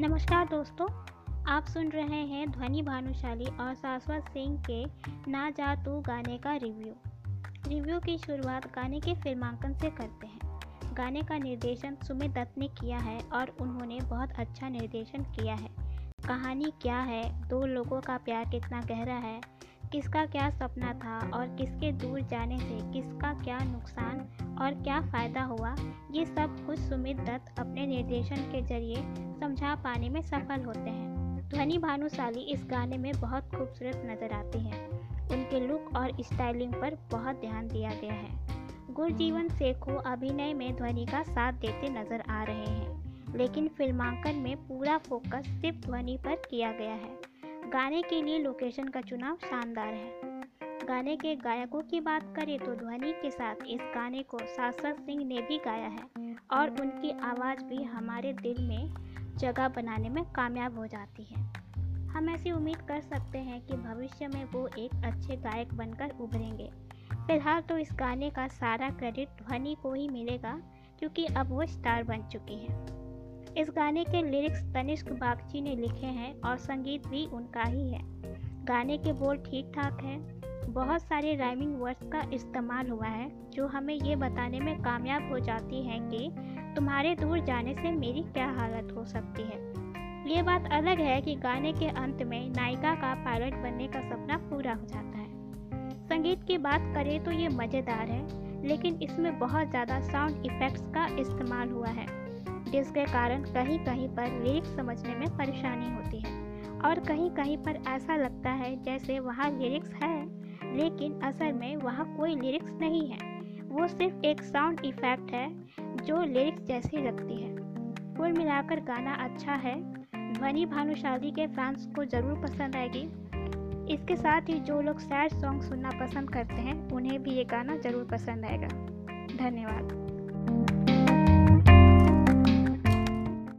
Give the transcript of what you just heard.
नमस्कार दोस्तों, आप सुन रहे हैं ध्वनि भानुशाली और शाश्वत सिंह के ना जा तू गाने का रिव्यू। रिव्यू की शुरुआत गाने के फिल्मांकन से करते हैं। गाने का निर्देशन सुमित दत्त ने किया है और उन्होंने बहुत अच्छा निर्देशन किया है। कहानी क्या है? दो लोगों का प्यार कितना गहरा है? किसका क्या सपना था और किसके दूर जाने से किसका क्या नुकसान और क्या फ़ायदा हुआ, ये सब कुछ सुमित दत्त अपने निर्देशन के ज़रिए समझा पाने में सफल होते हैं। ध्वनि भानुशाली इस गाने में बहुत खूबसूरत नज़र आती हैं। उनके लुक और स्टाइलिंग पर बहुत ध्यान दिया गया है। गुरजीवन सेखो अभिनय में ध्वनि का साथ देते नज़र आ रहे हैं, लेकिन फिल्मांकन में पूरा फोकस सिर्फ़ ध्वनि पर किया गया है। गाने के लिए लोकेशन का चुनाव शानदार है। गाने के गायकों की बात करें तो ध्वनि के साथ इस गाने को शाश्वत सिंह ने भी गाया है और उनकी आवाज़ भी हमारे दिल में जगह बनाने में कामयाब हो जाती है। हम ऐसी उम्मीद कर सकते हैं कि भविष्य में वो एक अच्छे गायक बनकर उभरेंगे। फ़िलहाल तो इस गाने का सारा क्रेडिट ध्वनि को ही मिलेगा, क्योंकि अब वो स्टार बन चुकी हैं। इस गाने के लिरिक्स तनिष्क बागची ने लिखे हैं और संगीत भी उनका ही है। गाने के बोल ठीक ठाक हैं। बहुत सारे राइमिंग वर्ड्स का इस्तेमाल हुआ है, जो हमें ये बताने में कामयाब हो जाती हैं कि तुम्हारे दूर जाने से मेरी क्या हालत हो सकती है। ये बात अलग है कि गाने के अंत में नायिका का पायलट बनने का सपना पूरा हो जाता है। संगीत की बात करें तो ये मज़ेदार है, लेकिन इसमें बहुत ज़्यादा साउंड इफ़ेक्ट्स का इस्तेमाल हुआ है। जिसके कारण कहीं कहीं पर लिरिक्स समझने में परेशानी होती है। और कहीं कहीं पर ऐसा लगता है जैसे वहाँ लिरिक्स है, लेकिन असल में वहाँ कोई लिरिक्स नहीं है। वो सिर्फ़ एक साउंड इफ़ेक्ट है, जो लिरिक्स जैसी लगती है। कुल मिलाकर गाना अच्छा है। ध्वनि भानुशाली के फैंस को ज़रूर पसंद आएगी। इसके साथ ही जो लोग सैड सॉन्ग सुनना पसंद करते हैं, उन्हें भी ये गाना ज़रूर पसंद आएगा। धन्यवाद।